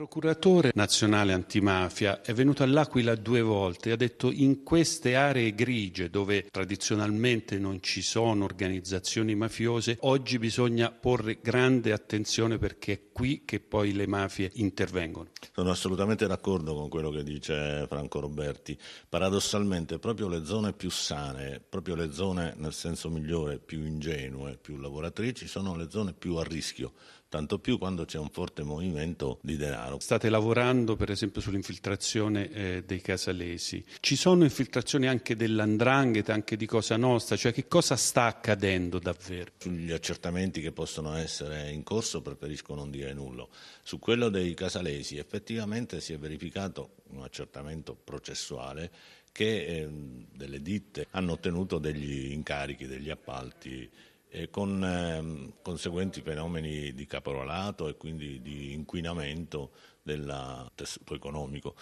Procuratore nazionale antimafia è venuto all'Aquila due volte e ha detto in queste aree grigie dove tradizionalmente non ci sono organizzazioni mafiose, oggi bisogna porre grande attenzione perché è qui che poi le mafie intervengono. Sono assolutamente d'accordo con quello che dice Franco Roberti. Paradossalmente proprio le zone più sane, proprio le zone nel senso migliore più ingenue, più lavoratrici, sono le zone più a rischio tanto più quando c'è un forte movimento di denaro. State lavorando per esempio sull'infiltrazione eh, dei casalesi. Ci sono infiltrazioni anche dell'andrangheta, anche di Cosa Nostra, cioè che cosa sta accadendo davvero? Sugli accertamenti che possono essere in corso preferisco non dire nulla. Su quello dei casalesi effettivamente si è verificato un accertamento processuale che eh, delle ditte hanno ottenuto degli incarichi, degli appalti con eh, conseguenti fenomeni di caporalato e quindi di inquinamento del tessuto economico.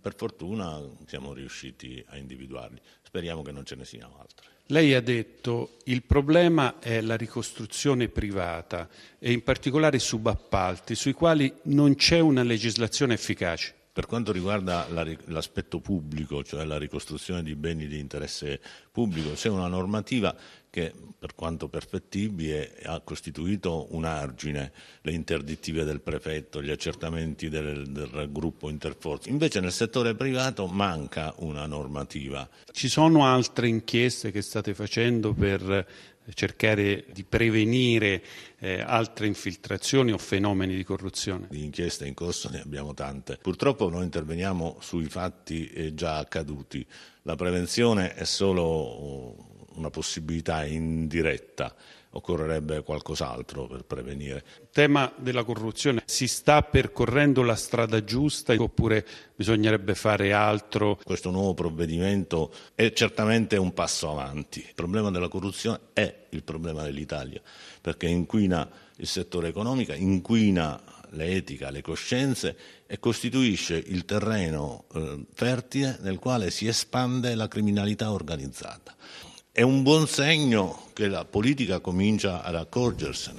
Per fortuna siamo riusciti a individuarli, speriamo che non ce ne siano altri. Lei ha detto che il problema è la ricostruzione privata e in particolare i subappalti sui quali non c'è una legislazione efficace. Per quanto riguarda l'aspetto pubblico, cioè la ricostruzione di beni di interesse pubblico, c'è una normativa che, per quanto perfettibile, ha costituito un argine, le interdittive del prefetto, gli accertamenti del, del gruppo interforze. Invece nel settore privato manca una normativa. Ci sono altre inchieste che state facendo per cercare di prevenire eh, altre infiltrazioni o fenomeni di corruzione? Di inchieste in corso ne abbiamo tante. Purtroppo noi interveniamo sui fatti eh, già accaduti. La prevenzione è solo una possibilità indiretta, occorrerebbe qualcos'altro per prevenire. Il tema della corruzione si sta percorrendo la strada giusta oppure bisognerebbe fare altro? Questo nuovo provvedimento è certamente un passo avanti. Il problema della corruzione è il problema dell'Italia perché inquina il settore economico, inquina l'etica, le coscienze e costituisce il terreno eh, fertile nel quale si espande la criminalità organizzata. È un buon segno che la politica comincia ad accorgersene.